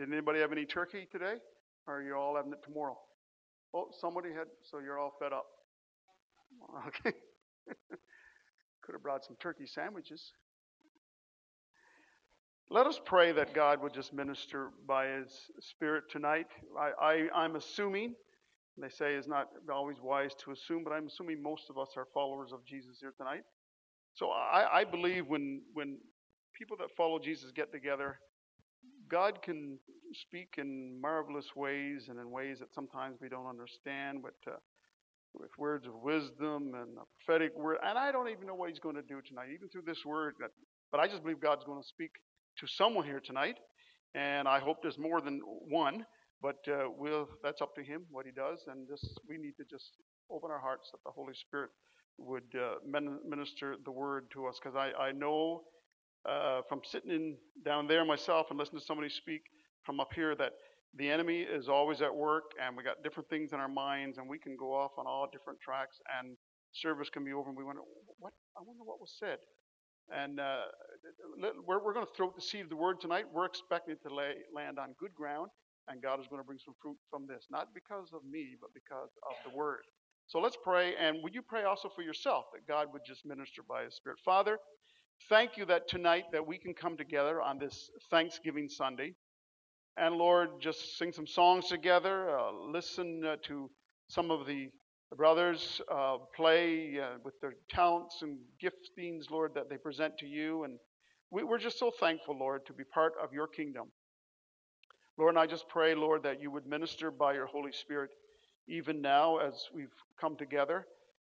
Did anybody have any turkey today? Or are you all having it tomorrow? Oh, somebody had, so you're all fed up. Okay. Could have brought some turkey sandwiches. Let us pray that God would just minister by His Spirit tonight. I, I, I'm assuming, they say it's not always wise to assume, but I'm assuming most of us are followers of Jesus here tonight. So I, I believe when, when people that follow Jesus get together, God can speak in marvelous ways and in ways that sometimes we don't understand, but uh, with words of wisdom and a prophetic word. And I don't even know what He's going to do tonight, even through this word. But I just believe God's going to speak to someone here tonight, and I hope there's more than one. But uh, we'll, that's up to Him what He does, and just we need to just open our hearts that the Holy Spirit would uh, minister the word to us, because I, I know uh, from sitting in down there myself and listening to somebody speak from up here that the enemy is always at work and we got different things in our minds and we can go off on all different tracks and service can be over and we wonder what? I wonder what was said. And uh, we're, we're going to throw the seed of the word tonight. We're expecting to lay, land on good ground and god is going to bring some fruit from this not because of me but because of the word. So let's pray and would you pray also for yourself that god would just minister by his spirit? Father Thank you that tonight that we can come together on this Thanksgiving Sunday and Lord, just sing some songs together, uh, listen uh, to some of the brothers uh, play uh, with their talents and giftings, Lord, that they present to you. And we, we're just so thankful, Lord, to be part of your kingdom. Lord, and I just pray, Lord, that you would minister by your Holy Spirit even now as we've come together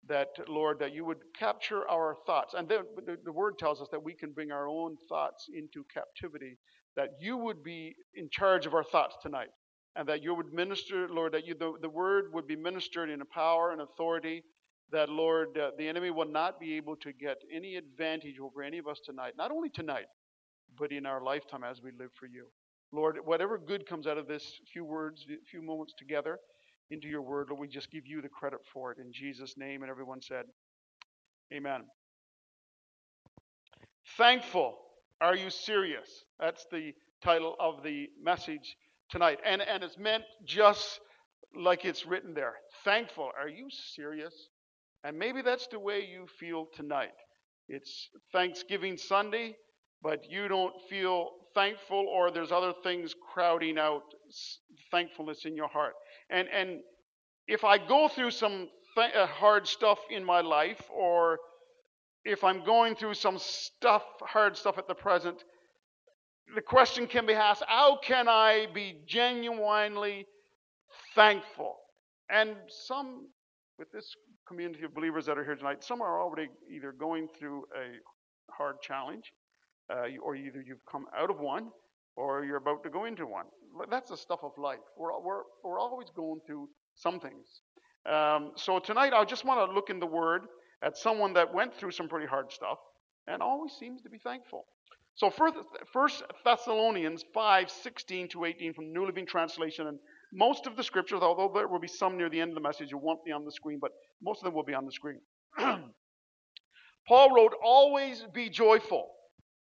that, Lord, that you would capture our thoughts. And the, the, word tells us that we can bring our own thoughts into captivity, that you would be in charge of our thoughts tonight. And that you would minister, Lord, that you, the, the word would be ministered in a power and authority, that, Lord, uh, the enemy will not be able to get any advantage over any of us tonight. Not only tonight, but in our lifetime as we live for you. Lord, whatever good comes out of this few words, few moments together, into your word. Lord, we just give you the credit for it in Jesus' name. And everyone said, Amen. Thankful. Are you serious? That's the title of the message tonight. And, and it's meant just like it's written there. Thankful. Are you serious? And maybe that's the way you feel tonight. It's Thanksgiving Sunday, but you don't feel thankful, or there's other things crowding out thankfulness in your heart. And, and if I go through some th- uh, hard stuff in my life, or if I'm going through some stuff, hard stuff at the present, the question can be asked how can I be genuinely thankful? And some, with this community of believers that are here tonight, some are already either going through a hard challenge, uh, or either you've come out of one, or you're about to go into one. That's the stuff of life. We're, we're, we're always going through some things. Um, so tonight, I just want to look in the Word at someone that went through some pretty hard stuff and always seems to be thankful. So First Thessalonians 5, 16 to 18 from New Living Translation, and most of the scriptures, although there will be some near the end of the message, you won't be on the screen, but most of them will be on the screen. Paul wrote, Always be joyful,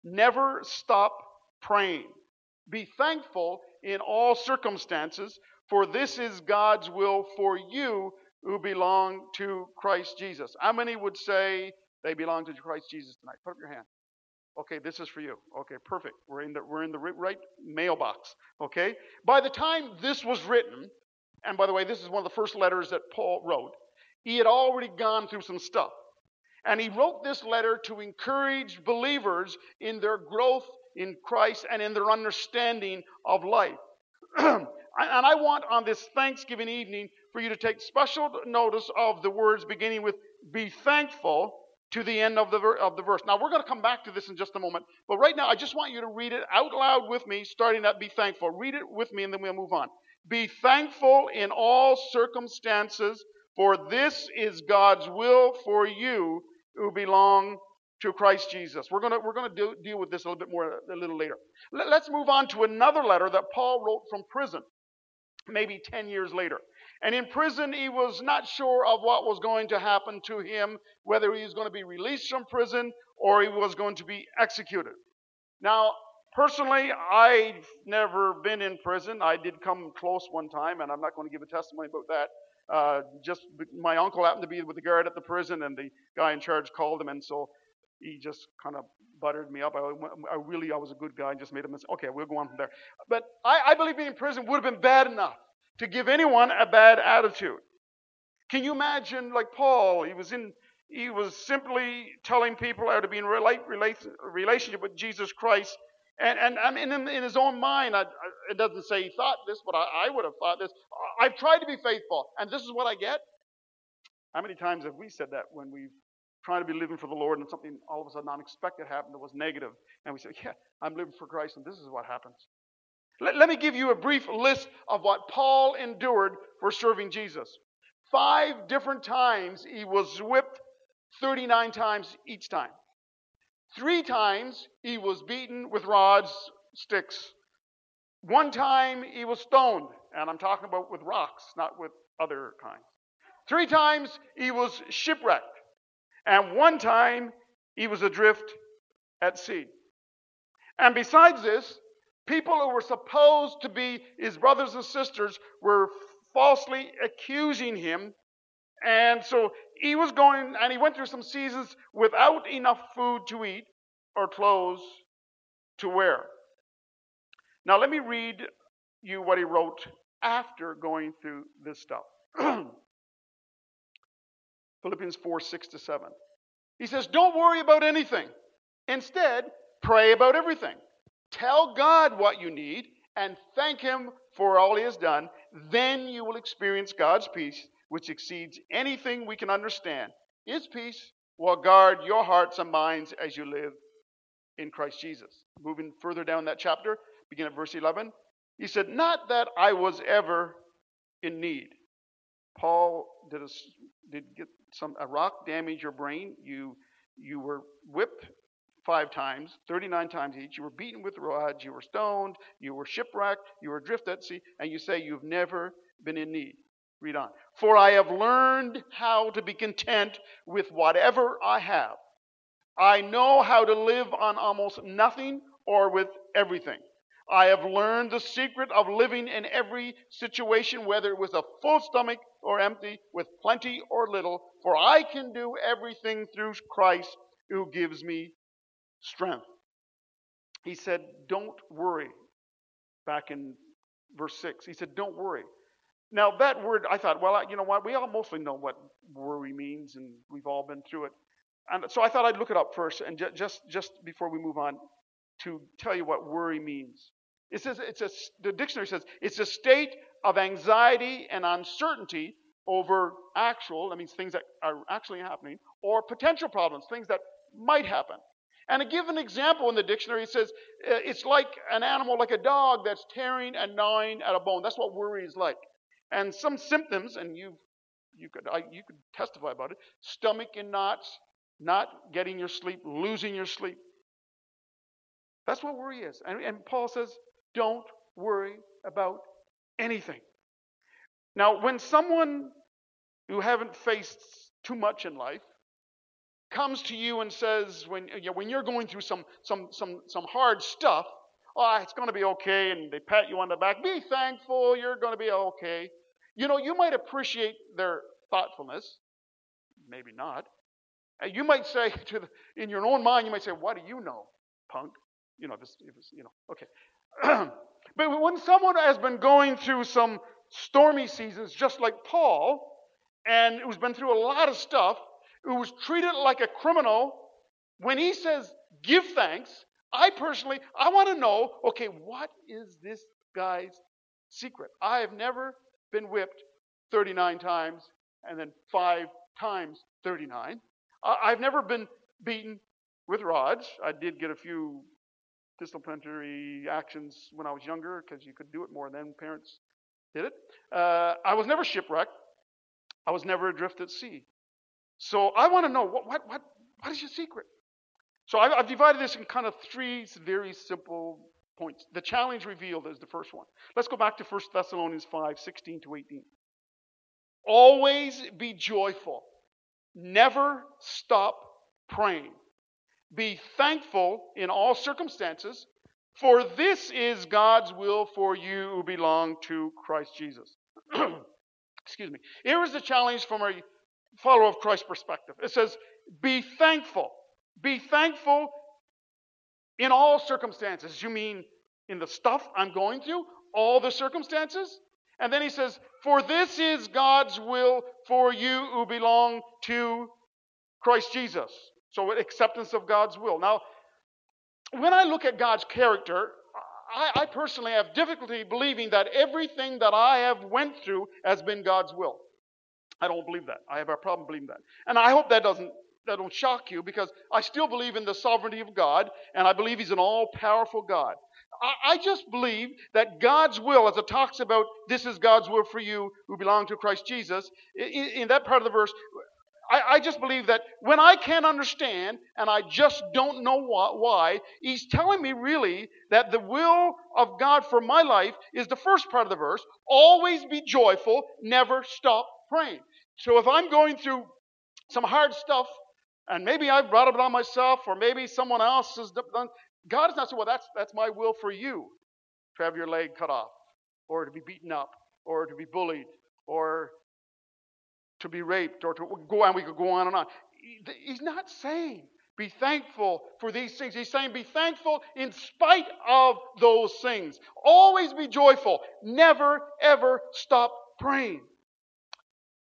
never stop praying. Be thankful in all circumstances, for this is God's will for you who belong to Christ Jesus. How many would say they belong to Christ Jesus tonight? Put up your hand. Okay, this is for you. Okay, perfect. We're in the we're in the right mailbox. Okay? By the time this was written, and by the way, this is one of the first letters that Paul wrote, he had already gone through some stuff. And he wrote this letter to encourage believers in their growth in Christ and in their understanding of life. and I want on this Thanksgiving evening for you to take special notice of the words beginning with be thankful to the end of the, of the verse. Now, we're going to come back to this in just a moment, but right now, I just want you to read it out loud with me, starting at be thankful. Read it with me, and then we'll move on. Be thankful in all circumstances, for this is God's will for you who belong to Christ Jesus. We're going to, we're do, deal with this a little bit more a little later. Let, let's move on to another letter that Paul wrote from prison, maybe 10 years later. And in prison, he was not sure of what was going to happen to him, whether he was going to be released from prison or he was going to be executed. Now, Personally, I've never been in prison. I did come close one time, and I'm not going to give a testimony about that. Uh, just my uncle happened to be with the guard at the prison, and the guy in charge called him, and so he just kind of buttered me up. I, I, really, I was a good guy and just made a mistake. Okay, we'll go on from there. But I, I believe being in prison would have been bad enough to give anyone a bad attitude. Can you imagine, like Paul, he was in, he was simply telling people how to be in relate, relate, relationship with Jesus Christ, and, and I mean, in, in his own mind, I, I, it doesn't say he thought this, but I, I would have thought this. I've tried to be faithful, and this is what I get. How many times have we said that when we've trying to be living for the Lord and something all of a sudden unexpected happened that was negative, and we say, Yeah, I'm living for Christ, and this is what happens. Let, let me give you a brief list of what Paul endured for serving Jesus. Five different times he was whipped, 39 times each time. Three times he was beaten with rods, sticks. One time he was stoned, and I'm talking about with rocks, not with other kinds. Three times he was shipwrecked, and one time he was adrift at sea. And besides this, people who were supposed to be his brothers and sisters were falsely accusing him. And so he was going, and he went through some seasons without enough food to eat or clothes to wear. Now, let me read you what he wrote after going through this stuff. Philippians 4 6 to 7. He says, Don't worry about anything. Instead, pray about everything. Tell God what you need and thank Him for all He has done. Then you will experience God's peace, which exceeds anything we can understand. His peace will guard your hearts and minds as you live in Christ Jesus. Moving further down that chapter, begin at verse 11. He said, Not that I was ever in need. Paul did, a, did get some a rock damaged your brain. You you were whipped five times, 39 times each. You were beaten with rods. You were stoned. You were shipwrecked. You were adrift at sea. And you say you've never been in need. Read on. For I have learned how to be content with whatever I have. I know how to live on almost nothing or with everything. I have learned the secret of living in every situation, whether with a full stomach or empty, with plenty or little, for I can do everything through Christ who gives me strength. He said, Don't worry. Back in verse 6, he said, Don't worry. Now, that word, I thought, well, you know what? We all mostly know what worry means, and we've all been through it. And so I thought I'd look it up first, and just, just before we move on, to tell you what worry means. It says it's a, the dictionary says it's a state of anxiety and uncertainty over actual, that means things that are actually happening, or potential problems, things that might happen. And to give an example in the dictionary, it says uh, it's like an animal, like a dog that's tearing and gnawing at a bone. That's what worry is like. And some symptoms, and you you could I, you could testify about it: stomach in knots, not getting your sleep, losing your sleep. That's what worry is. And, and Paul says, don't worry about anything. Now, when someone who haven't faced too much in life comes to you and says, when, you know, when you're going through some, some, some, some hard stuff, oh, it's going to be okay, and they pat you on the back, be thankful, you're going to be okay. You know, you might appreciate their thoughtfulness, maybe not. You might say to the, in your own mind, you might say, "What do you know, punk?" You know, this, you know, okay. but when someone has been going through some stormy seasons, just like Paul, and who's been through a lot of stuff, who was treated like a criminal, when he says, give thanks, I personally, I want to know, okay, what is this guy's secret? I have never been whipped 39 times and then five times 39. I've never been beaten with rods. I did get a few disciplinary actions when I was younger because you could do it more than parents did it. Uh, I was never shipwrecked. I was never adrift at sea. So I want to know what, what, what, what is your secret? So I've, I've divided this in kind of three very simple points. The challenge revealed is the first one. Let's go back to 1 Thessalonians 5 16 to 18. Always be joyful. Never stop praying. Be thankful in all circumstances, For this is God's will for you who belong to Christ Jesus. Excuse me. Here is the challenge from a follower of Christ perspective. It says, Be thankful. Be thankful in all circumstances. You mean in the stuff I'm going through? All the circumstances? And then he says, For this is God's will for you who belong to Christ Jesus. So, acceptance of God's will. Now, when I look at God's character, I, I, personally have difficulty believing that everything that I have went through has been God's will. I don't believe that. I have a problem believing that. And I hope that doesn't that don't shock you because I still believe in the sovereignty of God and I believe He's an all powerful God. I, I just believe that God's will, as it talks about this is God's will for you who belong to Christ Jesus, in, in that part of the verse, I, I, just believe that when I can't understand and I just don't know why, he's telling me really that the will of God for my life is the first part of the verse. Always be joyful, never stop praying. So if I'm going through some hard stuff, and maybe I've brought it on myself, or maybe someone else has done, God is not saying, well, that's, that's my will for you to have your leg cut off, or to be beaten up, or to be bullied, or to be raped or to go on. We could go on and on. He's not saying be thankful for these things. He's saying be thankful in spite of those things. Always be joyful. Never, ever stop praying.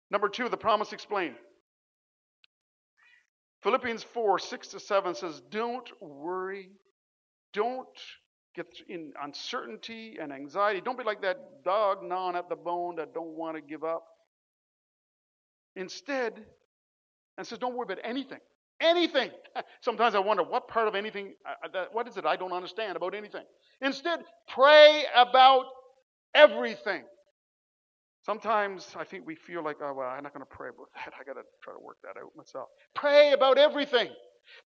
Number two, the promise explained. Philippians 4 6 to 7 says, Don't worry. Don't get in uncertainty and anxiety. Don't be like that dog gnawing at the bone that don't want to give up. Instead, and says, don't worry about anything. Anything. Sometimes I wonder what part of anything, uh, uh, what is it I don't understand about anything? Instead, pray about everything. Sometimes I think we feel like, oh, well, I'm not going to pray about that. I got to try to work that out myself. Pray about everything.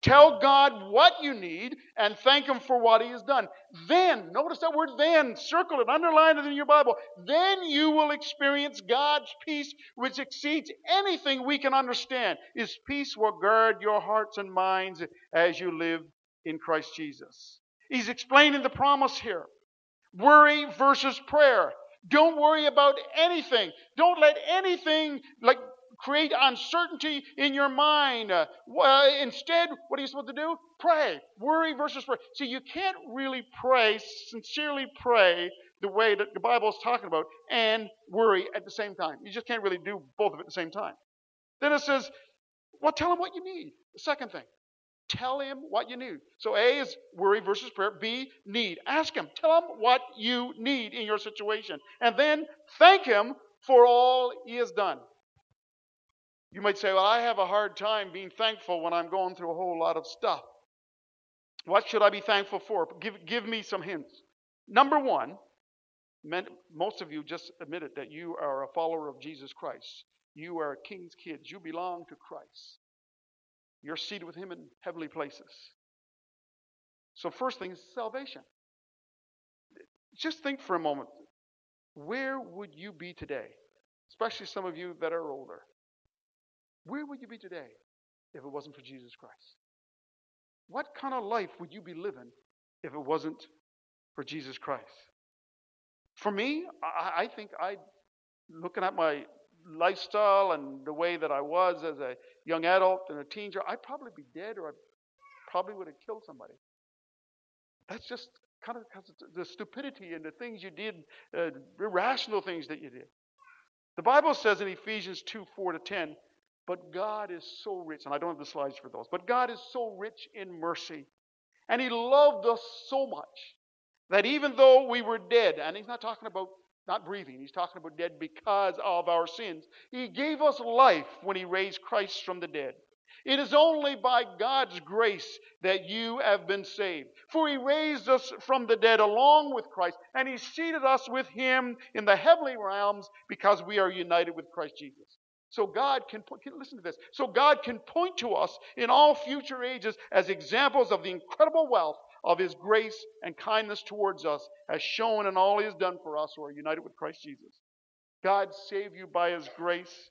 Tell God what you need and thank Him for what He has done. Then, notice that word then, circle it, underline it in your Bible. Then you will experience God's peace, which exceeds anything we can understand. His peace will guard your hearts and minds as you live in Christ Jesus. He's explaining the promise here worry versus prayer. Don't worry about anything. Don't let anything like create uncertainty in your mind. Uh, instead, what are you supposed to do? Pray. Worry versus pray. See, you can't really pray, sincerely pray, the way that the Bible is talking about, and worry at the same time. You just can't really do both of it at the same time. Then it says, well, tell him what you need. The second thing. Tell him what you need. So A is worry versus prayer. B, need. Ask him. Tell him what you need in your situation. And then thank him for all he has done. You might say, Well, I have a hard time being thankful when I'm going through a whole lot of stuff. What should I be thankful for? Give, give me some hints. Number one, most of you just admitted that you are a follower of Jesus Christ. You are a king's kids. You belong to Christ. You're seated with him in heavenly places. So, first thing is salvation. Just think for a moment where would you be today? Especially some of you that are older. Where would you be today if it wasn't for Jesus Christ? What kind of life would you be living if it wasn't for Jesus Christ? For me, I, I think I, looking at my lifestyle and the way that I was as a young adult and a teenager, I'd probably be dead or I probably would have killed somebody. That's just kind of cuz the stupidity and the things you did, uh, irrational things that you did. The Bible says in Ephesians 2 4 to 10, but God is so rich, and I don't have the slides for those, but God is so rich in mercy. And He loved us so much that even though we were dead, and He's not talking about not breathing, He's talking about dead because of our sins, He gave us life when He raised Christ from the dead. It is only by God's grace that you have been saved. For he raised us from the dead along with Christ, and he seated us with him in the heavenly realms because we are united with Christ Jesus. So God can, listen to this. So God can point to us in all future ages as examples of the incredible wealth of his grace and kindness towards us as shown in all he has done for us who are united with Christ Jesus. God saved you by his grace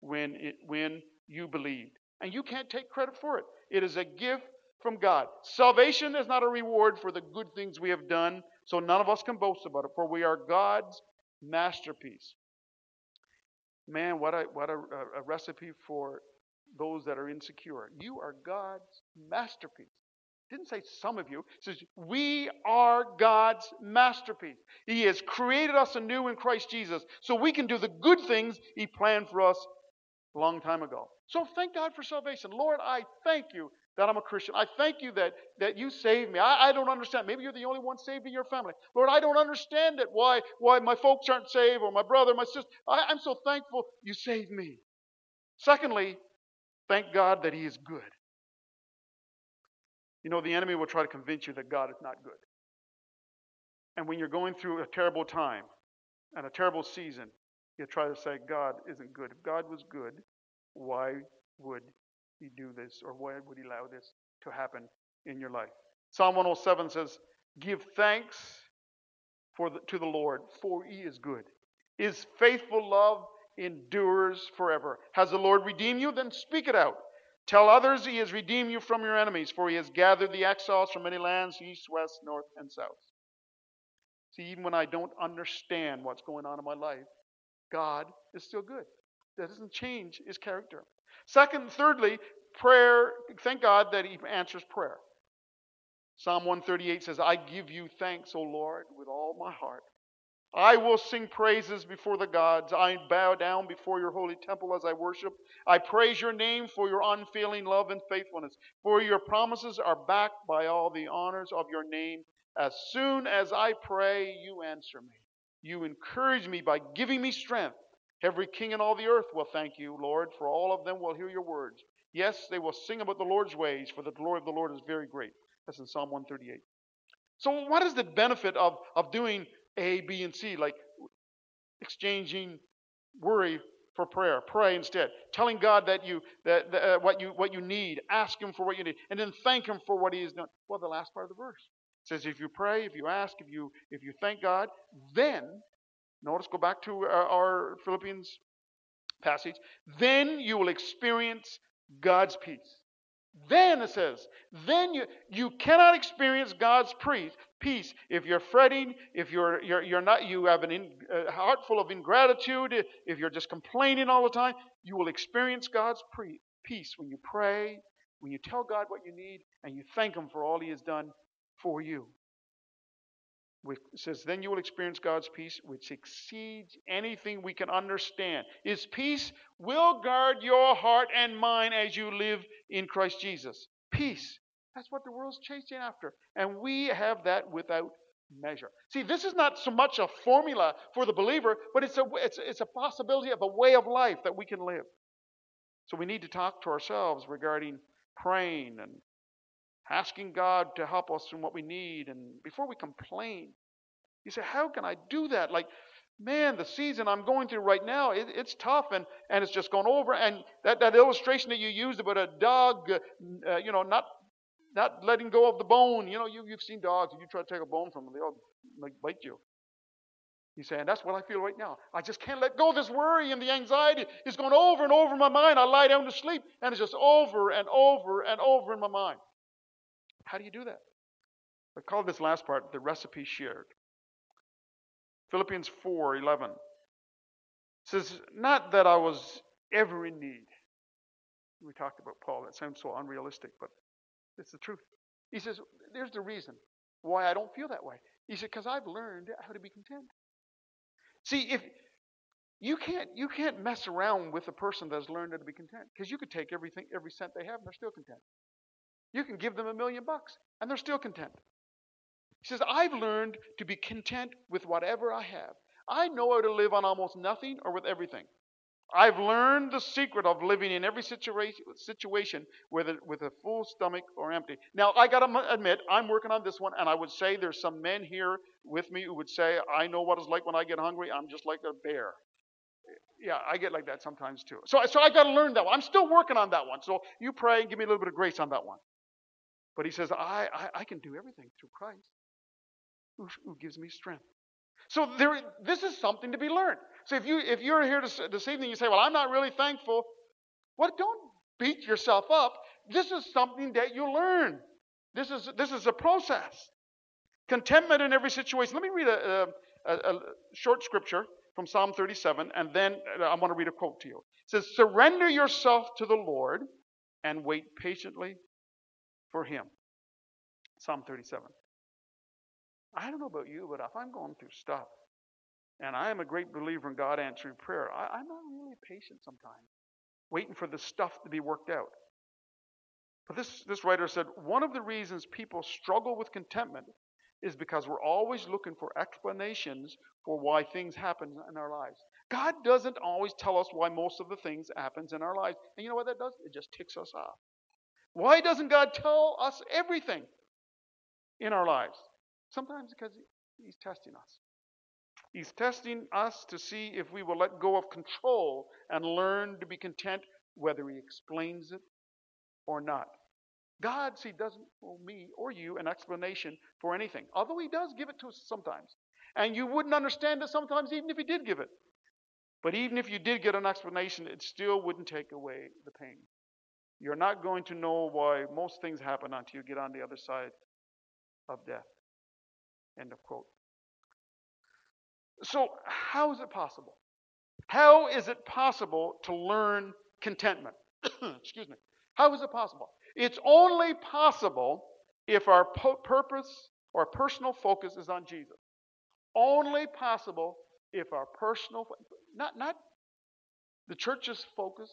when, it, when you believed. And you can't take credit for it. It is a gift from God. Salvation is not a reward for the good things we have done, so none of us can boast about it, for we are God's masterpiece. Man, what a, what a, a recipe for those that are insecure. You are God's masterpiece. Didn't say some of you. It says we are God's masterpiece. He has created us anew in Christ Jesus so we can do the good things He planned for us a long time ago. So thank God for salvation. Lord, I thank you that I'm a Christian. I thank you that, that you saved me. I, I don't understand. Maybe you're the only one saved in your family. Lord, I don't understand it, why, why my folks aren't saved or my brother, my sister. I, I'm so thankful you saved me. Secondly, thank God that He is good. You know, the enemy will try to convince you that God is not good. And when you're going through a terrible time and a terrible season, you try to say, God isn't good. If God was good, why would he do this or why would he allow this to happen in your life? Psalm 107 says, Give thanks for the, to the Lord, for he is good. His faithful love endures forever. Has the Lord redeemed you? Then speak it out. Tell others he has redeemed you from your enemies, for he has gathered the exiles from many lands, east, west, north, and south. See, even when I don't understand what's going on in my life, God is still good. That doesn't change his character. Second, thirdly, prayer, thank God that he answers prayer. Psalm 138 says, I give you thanks, O Lord, with all my heart. I will sing praises before the gods. I bow down before your holy temple as I worship. I praise your name for your unfailing love and faithfulness. For your promises are backed by all the honors of your name. As soon as I pray, you answer me. You encourage me by giving me strength. Every king in all the earth will thank you, Lord, for all of them will hear your words. Yes, they will sing about the Lord's ways, for the glory of the Lord is very great. That's in Psalm 138. So, what is the benefit of, of doing A, B, and C, like exchanging worry for prayer? Pray instead. Telling God that you that, that uh, what you what you need, ask Him for what you need, and then thank Him for what He has done. Well, the last part of the verse says, if you pray, if you ask, if you if you thank God, then notice go back to our, uh, our Philippians passage. Then you will experience God's peace. Then it says, then you you cannot experience God's peace peace if you're fretting, if you're you're, you're not you have an in, a heart full of ingratitude, if you're just complaining all the time. You will experience God's pre- peace when you pray, when you tell God what you need, and you thank Him for all He has done for you. It says, then you will experience God's peace, which exceeds anything we can understand. His peace will guard your heart and mind as you live in Christ Jesus. Peace. That's what the world's chasing after. And we have that without measure. See, this is not so much a formula for the believer, but it's a, it's, it's a possibility of a way of life that we can live. So we need to talk to ourselves regarding praying and asking God to help us in what we need. And before we complain, you say, How can I do that? Like, man, the season I'm going through right now, it, it's tough and, and it's just gone over. And that, that illustration that you used about a dog, uh, you know, not not letting go of the bone. You know, you, you've seen dogs, and you try to take a bone from them, they'll like, bite you. He's saying, That's what I feel right now. I just can't let go. Of this worry and the anxiety It's going over and over in my mind. I lie down to sleep, and it's just over and over and over in my mind. How do you do that? I call this last part the recipe shared. Philippians 4 11 says, Not that I was ever in need. We talked about Paul. That sounds so unrealistic, but it's the truth. He says, There's the reason why I don't feel that way. He said, Because I've learned how to be content. See, if you can't you can't mess around with a person that's learned how to be content, because you could take everything, every cent they have, and they're still content. You can give them a million bucks and they're still content. He says, I've learned to be content with whatever I have. I know how to live on almost nothing or with everything. I've learned the secret of living in every situation, a, with a full stomach or empty. Now, I got to admit, I'm working on this one, and I would say there's some men here with me who would say, I know what it's like when I get hungry. I'm just like a bear. Yeah, I get like that sometimes too. So, so I got to learn that one. I'm still working on that one. So you pray and give me a little bit of grace on that one. But he says, I, I, I can do everything through Christ who, who gives me strength. So there, this is something to be learned. So if you if you're here this, this evening, you say, "Well, I'm not really thankful." Well, don't beat yourself up. This is something that you learn. This is, this is a process. Contentment in every situation. Let me read a, a, a short scripture from Psalm 37, and then uh, I want to read a quote to you. It says, Surrender yourself to the Lord and wait patiently for him. Psalm 37. I don't know about you, but if I'm going through stuff, and I am a great believer in God answering prayer, I, I'm not really patient sometimes, waiting for the stuff to be worked out. But this, this writer said one of the reasons people struggle with contentment is because we're always looking for explanations for why things happen in our lives. God doesn't always tell us why most of the things happens in our lives. And you know what that does? It just ticks us off. Why doesn't God tell us everything in our lives? Sometimes because he's testing us. He's testing us to see if we will let go of control and learn to be content whether he explains it or not. God, see, doesn't owe me or you an explanation for anything, although He does give it to us sometimes. And you wouldn't understand it sometimes even if He did give it. But even if you did get an explanation, it still wouldn't take away the pain. You're not going to know why most things happen until you get on the other side of death. End of quote. So, how is it possible? How is it possible to learn contentment? Excuse me. How is it possible? It's only possible if our po- purpose or personal focus is on Jesus. Only possible if our personal, not, not the church's focus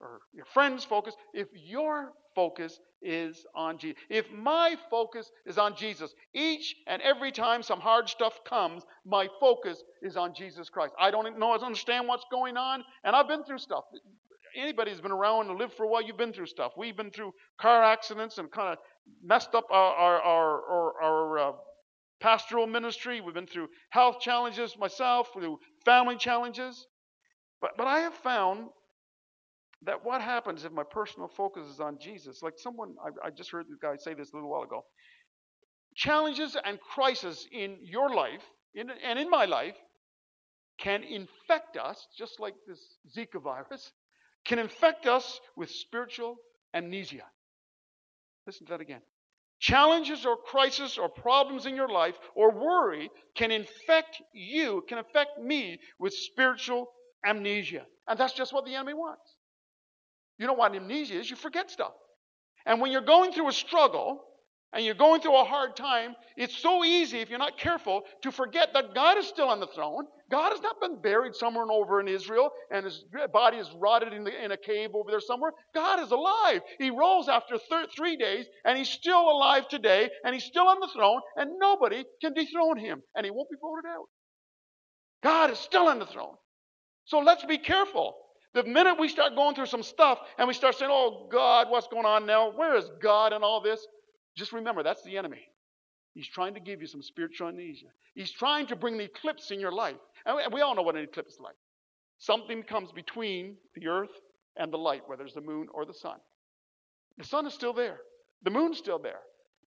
or your friend's focus, if your focus is on Jesus. If my focus is on Jesus, each and every time some hard stuff comes, my focus is on Jesus Christ. I don't know, I don't understand what's going on, and I've been through stuff anybody who's been around and lived for a while, you've been through stuff. We've been through car accidents and kind of messed up our, our, our, our, our uh, pastoral ministry. We've been through health challenges myself, through family challenges. But, but I have found that what happens if my personal focus is on Jesus, like someone, I, I just heard the guy say this a little while ago. Challenges and crises in your life in, and in my life can infect us, just like this Zika virus, can infect us with spiritual amnesia. Listen to that again. Challenges or crises or problems in your life or worry can infect you, can affect me with spiritual amnesia. And that's just what the enemy wants. You know what amnesia is? You forget stuff. And when you're going through a struggle, and you're going through a hard time, it's so easy, if you're not careful, to forget that God is still on the throne. God has not been buried somewhere over in Israel and his body is rotted in, the, in a cave over there somewhere. God is alive. He rose after thir- three days and he's still alive today and he's still on the throne and nobody can dethrone him and he won't be voted out. God is still on the throne. So let's be careful. The minute we start going through some stuff and we start saying, oh, God, what's going on now? Where is God and all this? Just remember, that's the enemy. He's trying to give you some spiritual amnesia. He's trying to bring an eclipse in your life. And we all know what an eclipse is like. Something comes between the earth and the light, whether it's the moon or the sun. The sun is still there, the moon's still there.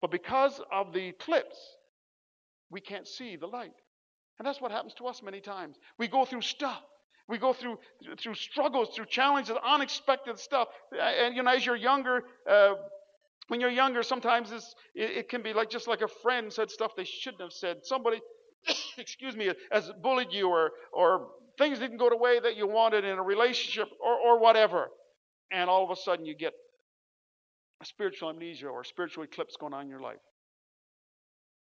But because of the eclipse, we can't see the light. And that's what happens to us many times. We go through stuff. We go through through struggles, through challenges, unexpected stuff. And you know, as you're younger, uh, when you're younger, sometimes it, it can be like just like a friend said stuff they shouldn't have said. Somebody, excuse me, has bullied you or, or things didn't go the way that you wanted in a relationship or, or whatever. And all of a sudden you get a spiritual amnesia or spiritual eclipse going on in your life.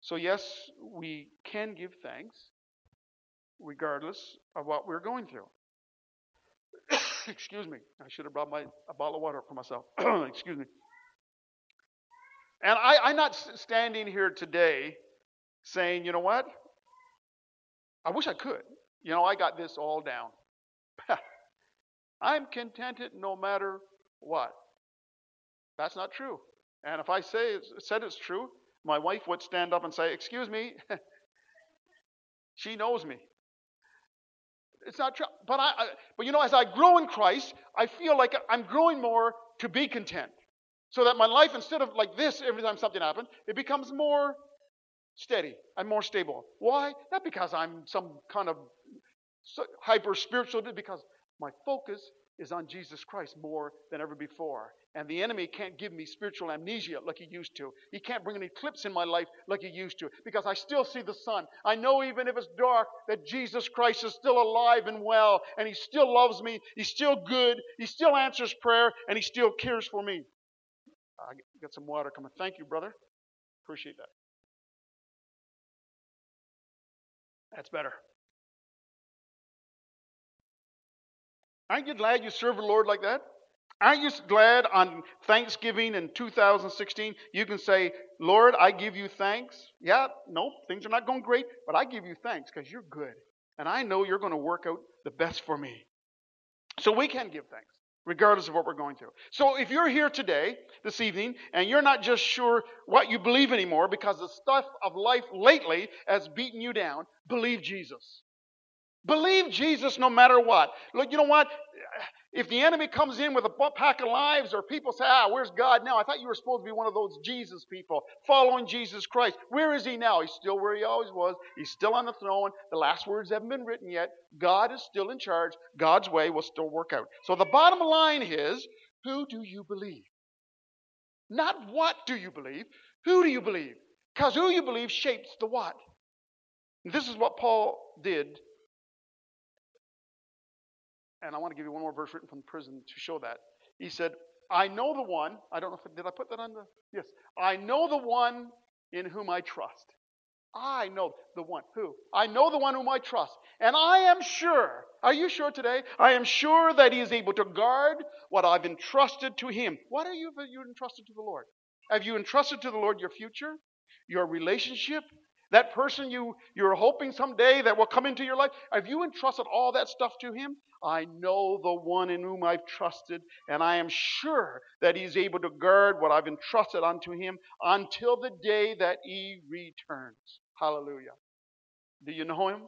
So, yes, we can give thanks regardless of what we're going through. Excuse me. I should have brought my a bottle of water for myself. Excuse me. And I, am not standing here today saying, you know what? I wish I could. You know, I got this all down. I'm contented no matter what. That's not true. And if I say said it's true, my wife would stand up and say, "Excuse me." she knows me. It's not true. But I, I, but you know, as I grow in Christ, I feel like I'm growing more to be content. So that my life, instead of like this every time something happens, it becomes more steady and more stable. Why? Not because I'm some kind of hyper spiritual, because my focus is on Jesus Christ more than ever before. And the enemy can't give me spiritual amnesia like he used to. He can't bring an eclipse in my life like he used to because I still see the sun. I know even if it's dark that Jesus Christ is still alive and well and he still loves me. He's still good. He still answers prayer and he still cares for me. I got some water coming. Thank you, brother. Appreciate that. That's better. Aren't you glad you serve the Lord like that? Aren't you glad on Thanksgiving in 2016 you can say, Lord, I give you thanks? Yeah, no, things are not going great, but I give you thanks because you're good. And I know you're going to work out the best for me. So we can give thanks, regardless of what we're going through. So if you're here today, this evening, and you're not just sure what you believe anymore because the stuff of life lately has beaten you down, believe Jesus. Believe Jesus no matter what. Look, you know what? If the enemy comes in with a pack of lives or people say, ah, where's God now? I thought you were supposed to be one of those Jesus people following Jesus Christ. Where is he now? He's still where he always was. He's still on the throne. The last words haven't been written yet. God is still in charge. God's way will still work out. So the bottom line is, who do you believe? Not what do you believe. Who do you believe? Because who you believe shapes the what. This is what Paul did and I want to give you one more verse written from prison to show that. He said, I know the one, I don't know if, did I put that on the, yes. I know the one in whom I trust. I know the one. Who? I know the one whom I trust. And I am sure, are you sure today? I am sure that he is able to guard what I've entrusted to him. What are you, you entrusted to the Lord? Have you entrusted to the Lord your future, your relationship, that person you, you're hoping someday that will come into your life? Have you entrusted all that stuff to him? I know the one in whom I've trusted, and I am sure that he's able to guard what I've entrusted unto him until the day that he returns. Hallelujah. Do you know him?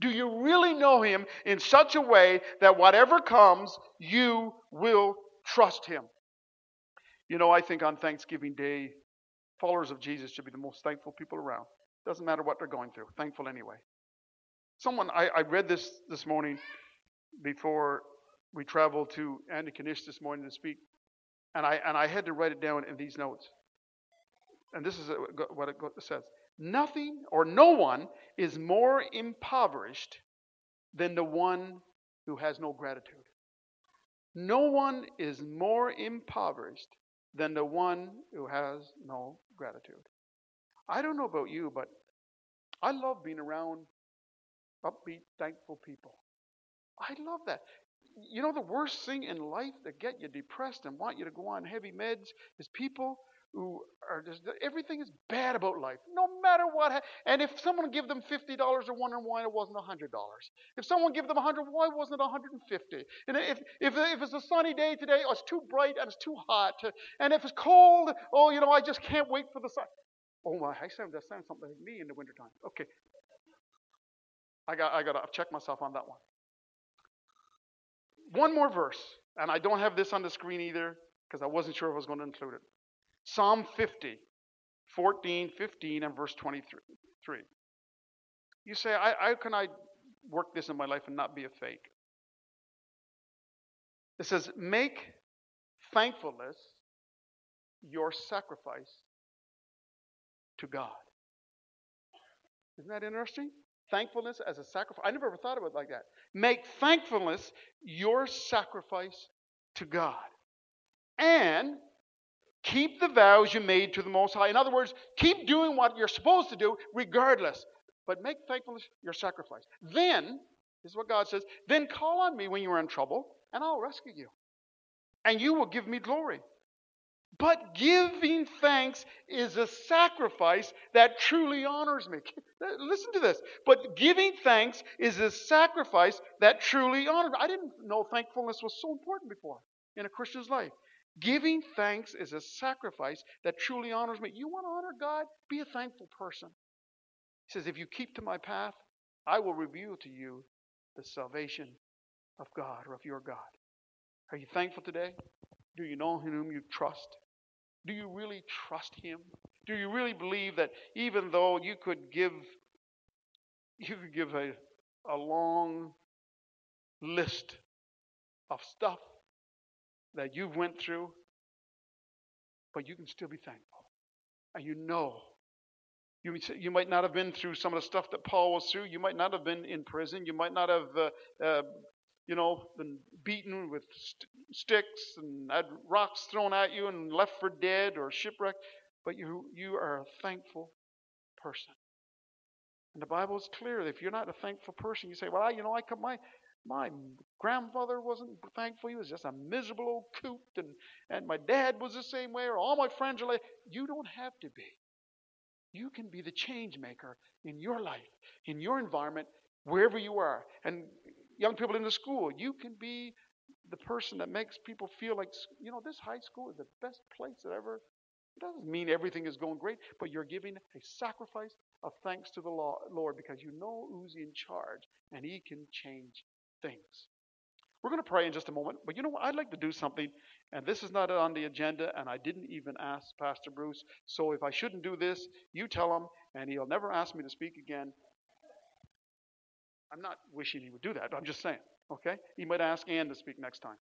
Do you really know him in such a way that whatever comes, you will trust him? You know, I think on Thanksgiving Day, followers of Jesus should be the most thankful people around. Doesn't matter what they're going through, thankful anyway. Someone, I, I read this this morning before we traveled to Antigonish this morning to speak, and I and I had to write it down in these notes. And this is what it says: Nothing or no one is more impoverished than the one who has no gratitude. No one is more impoverished than the one who has no gratitude. I don't know about you, but I love being around upbeat, thankful people. I love that. You know, the worst thing in life that get you depressed and want you to go on heavy meds is people who are just everything is bad about life, no matter what. And if someone give them fifty dollars, they're wondering why it wasn't hundred dollars. If someone give them a hundred, why wasn't it hundred and fifty? And if if if it's a sunny day today, oh, it's too bright and it's too hot. And if it's cold, oh, you know, I just can't wait for the sun. Oh my, I sound that sounds something like me in the wintertime. Okay. I got I gotta check myself on that one. One more verse, and I don't have this on the screen either because I wasn't sure if I was going to include it. Psalm 50, 14, 15, and verse 23. You say, I, how can I work this in my life and not be a fake? It says, make thankfulness your sacrifice to God. Isn't that interesting? Thankfulness as a sacrifice. I never ever thought of it like that. Make thankfulness your sacrifice to God. And keep the vows you made to the Most High. In other words, keep doing what you're supposed to do regardless. But make thankfulness your sacrifice. Then, this is what God says, then call on me when you are in trouble, and I'll rescue you. And you will give me glory. But giving thanks is a sacrifice that truly honors me. Listen to this. But giving thanks is a sacrifice that truly honors me. I didn't know thankfulness was so important before in a Christian's life. Giving thanks is a sacrifice that truly honors me. You want to honor God? Be a thankful person. He says, If you keep to my path, I will reveal to you the salvation of God or of your God. Are you thankful today? Do you know in whom you trust? Do you really trust Him? Do you really believe that even though you could give you could give a, a long list of stuff that you've went through but you can still be thankful. And you know. You, you might not have been through some of the stuff that Paul was through. You might not have been in prison. You might not have, uh, uh, you know, been beaten with st- sticks and had rocks thrown at you and left for dead or shipwrecked. But you, you are a thankful person. And the Bible is clear that if you're not a thankful person, you say, well, I, you know, I come, my, my grandfather wasn't thankful. He was just a miserable old coot. And, and my dad was the same way, or all my friends are like, you don't have to be. You can be the change maker in your life, in your environment, wherever you are. And young people in the school, you can be the person that makes people feel like, you know, this high school is the best place that ever. It doesn't mean everything is going great, but you're giving a sacrifice of thanks to the Lord because you know who's in charge and He can change things. We're going to pray in just a moment, but you know what? I'd like to do something, and this is not on the agenda, and I didn't even ask Pastor Bruce. So if I shouldn't do this, you tell him, and he'll never ask me to speak again. I'm not wishing he would do that. I'm just saying. Okay? He might ask Ann to speak next time.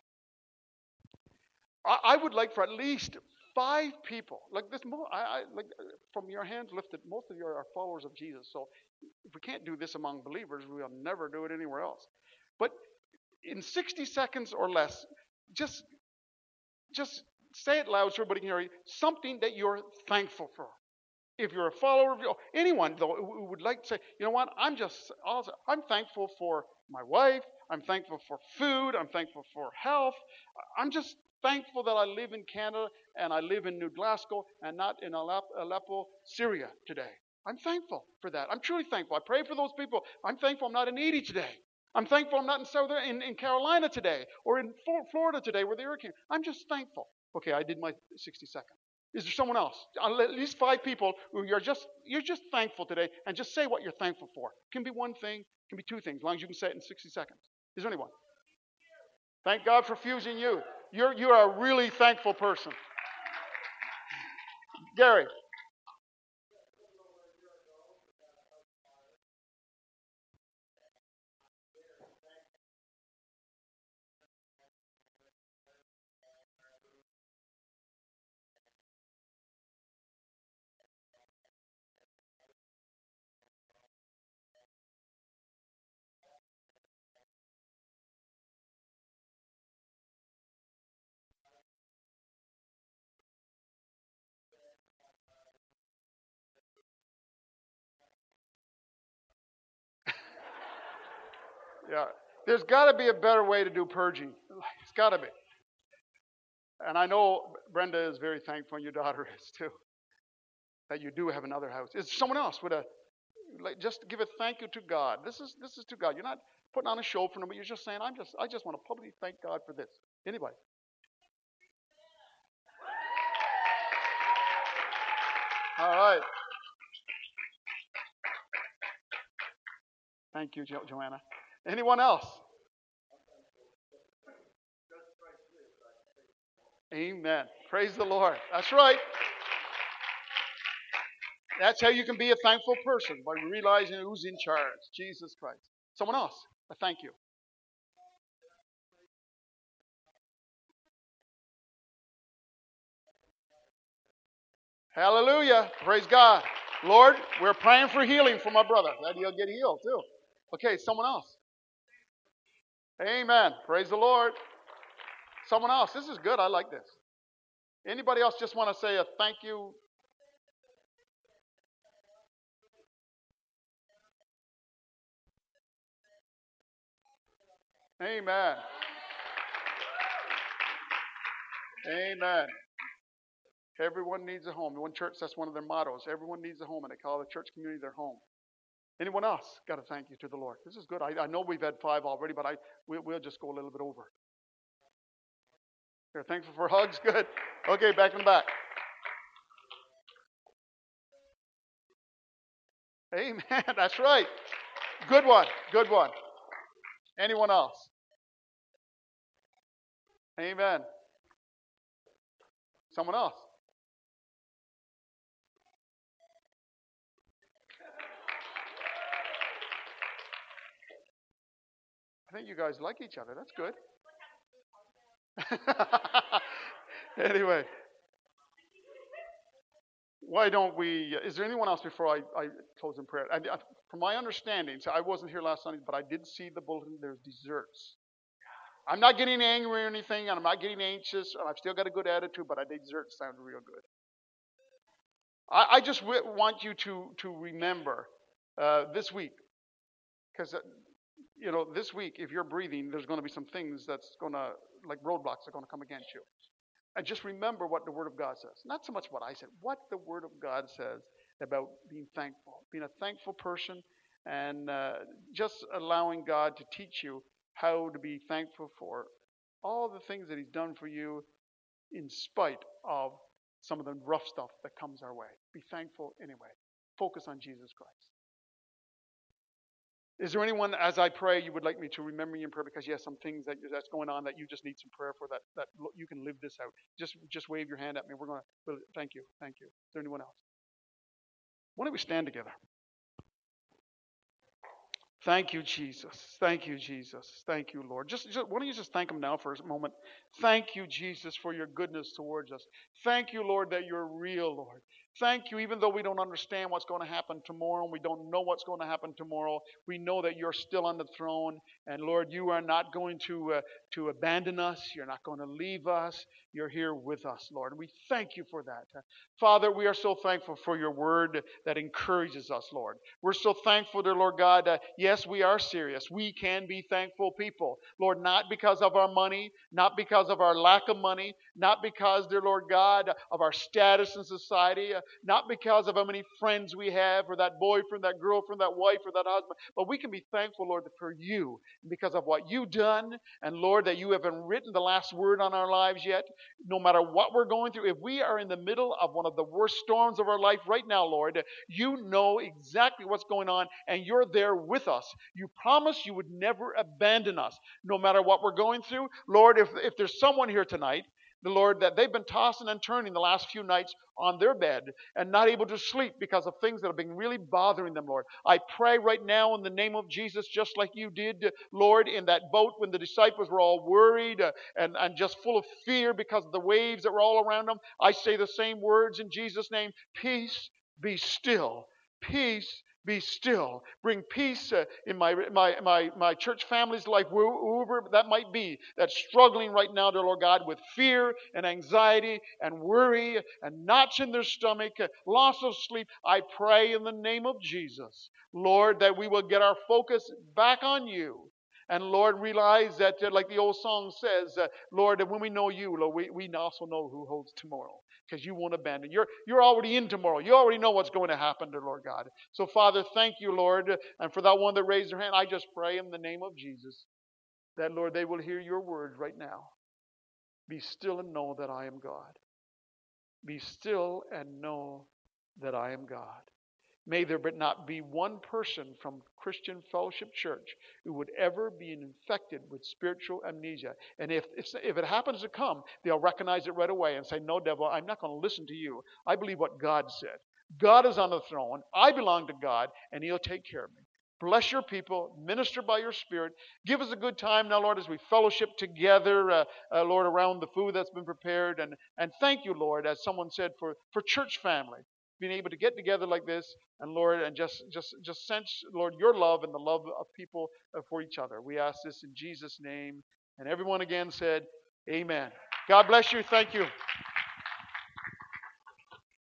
I, I would like for at least five people, like this, I, I, like from your hands lifted, most of you are followers of Jesus. So if we can't do this among believers, we'll never do it anywhere else. But in 60 seconds or less, just just say it loud so everybody can hear you. Something that you're thankful for. If you're a follower of anyone though who would like to say, you know what, I'm just also, I'm thankful for my wife. I'm thankful for food. I'm thankful for health. I'm just thankful that I live in Canada and I live in New Glasgow and not in Aleppo, Syria today. I'm thankful for that. I'm truly thankful. I pray for those people. I'm thankful I'm not in Haiti today. I'm thankful I'm not in Southern in, in Carolina today or in Florida today where the hurricane. I'm just thankful. Okay, I did my 60 seconds. Is there someone else? Uh, at least five people who you're just you're just thankful today, and just say what you're thankful for. It can be one thing, it can be two things, as long as you can say it in 60 seconds. Is there anyone? Thank God for fusing you. You're you are a really thankful person. Gary. Yeah. There's got to be a better way to do purging. It's got to be. And I know Brenda is very thankful, and your daughter is too, that you do have another house. Is someone else with a like just give a thank you to God? This is this is to God. You're not putting on a show for but you're just saying, I'm just I just want to publicly thank God for this. Anybody? All right. Thank you, jo- Joanna. Anyone else? Amen. Praise the Lord. That's right. That's how you can be a thankful person by realizing who's in charge Jesus Christ. Someone else. A thank you. Hallelujah. Praise God. Lord, we're praying for healing for my brother, that he'll get healed too. Okay, someone else. Amen. Praise the Lord. Someone else. This is good. I like this. Anybody else just want to say a thank you? Amen. Amen. Everyone needs a home. One church, that's one of their mottos. Everyone needs a home, and they call the church community their home. Anyone else got to thank you to the Lord? This is good. I, I know we've had five already, but I we, will just go a little bit over. You're thankful for hugs? Good. Okay, back in the back. Amen. That's right. Good one. Good one. Anyone else? Amen. Someone else? Think you guys like each other. That's good. anyway. why don't we? Is there anyone else before I, I close in prayer? I, I, from my understanding, so I wasn't here last Sunday, but I did see the bulletin. There's desserts. I'm not getting angry or anything, and I'm not getting anxious, and I've still got a good attitude, but I desserts sound real good. I, I just w- want you to to remember uh, this week, because uh, you know this week, if you're breathing, there's going to be some things that's going to like roadblocks are going to come against you. And just remember what the Word of God says. Not so much what I said, what the Word of God says about being thankful, being a thankful person, and uh, just allowing God to teach you how to be thankful for all the things that He's done for you in spite of some of the rough stuff that comes our way. Be thankful anyway. Focus on Jesus Christ. Is there anyone, as I pray, you would like me to remember you in prayer because you have some things that that's going on that you just need some prayer for that that you can live this out? Just just wave your hand at me. We're going to thank you, thank you. Is there anyone else? Why don't we stand together? Thank you, Jesus. Thank you, Jesus. Thank you, Lord. Just, just why don't you just thank Him now for a moment? Thank you, Jesus, for your goodness towards us. Thank you, Lord, that you're real, Lord. Thank you, even though we don't understand what's going to happen tomorrow and we don't know what's going to happen tomorrow, we know that you're still on the throne. And Lord, you are not going to, uh, to abandon us. You're not going to leave us. You're here with us, Lord. And we thank you for that. Father, we are so thankful for your word that encourages us, Lord. We're so thankful, dear Lord God. Uh, yes, we are serious. We can be thankful people, Lord, not because of our money, not because of our lack of money, not because, dear Lord God, of our status in society, uh, not because of how many friends we have, or that boyfriend, that girlfriend, that wife, or that husband, but we can be thankful, Lord, for you, because of what you've done, and Lord, that you haven't written the last word on our lives yet. No matter what we're going through, if we are in the middle of one of the worst storms of our life right now, Lord, you know exactly what's going on, and you're there with us. You promised you would never abandon us, no matter what we're going through. Lord, if, if there's someone here tonight the Lord, that they've been tossing and turning the last few nights on their bed and not able to sleep because of things that have been really bothering them, Lord. I pray right now in the name of Jesus, just like you did, Lord, in that boat when the disciples were all worried uh, and, and just full of fear because of the waves that were all around them. I say the same words in Jesus' name Peace, be still. Peace, be still. Bring peace uh, in my, my, my, my church family's life, whoever that might be, that's struggling right now, dear Lord God, with fear and anxiety and worry and knots in their stomach, uh, loss of sleep. I pray in the name of Jesus, Lord, that we will get our focus back on you. And Lord, realize that, uh, like the old song says, uh, Lord, that when we know you, Lord, we, we also know who holds tomorrow because you won't abandon. You're, you're already in tomorrow. You already know what's going to happen to Lord God. So, Father, thank you, Lord. And for that one that raised their hand, I just pray in the name of Jesus that, Lord, they will hear your word right now. Be still and know that I am God. Be still and know that I am God. May there but not be one person from Christian Fellowship Church who would ever be infected with spiritual amnesia. And if, if, it happens to come, they'll recognize it right away and say, No, devil, I'm not going to listen to you. I believe what God said. God is on the throne. I belong to God, and He'll take care of me. Bless your people. Minister by your Spirit. Give us a good time now, Lord, as we fellowship together, uh, uh, Lord, around the food that's been prepared. And, and thank you, Lord, as someone said, for, for church family being able to get together like this and Lord and just just just sense Lord your love and the love of people for each other. We ask this in Jesus name and everyone again said amen. God bless you. Thank you.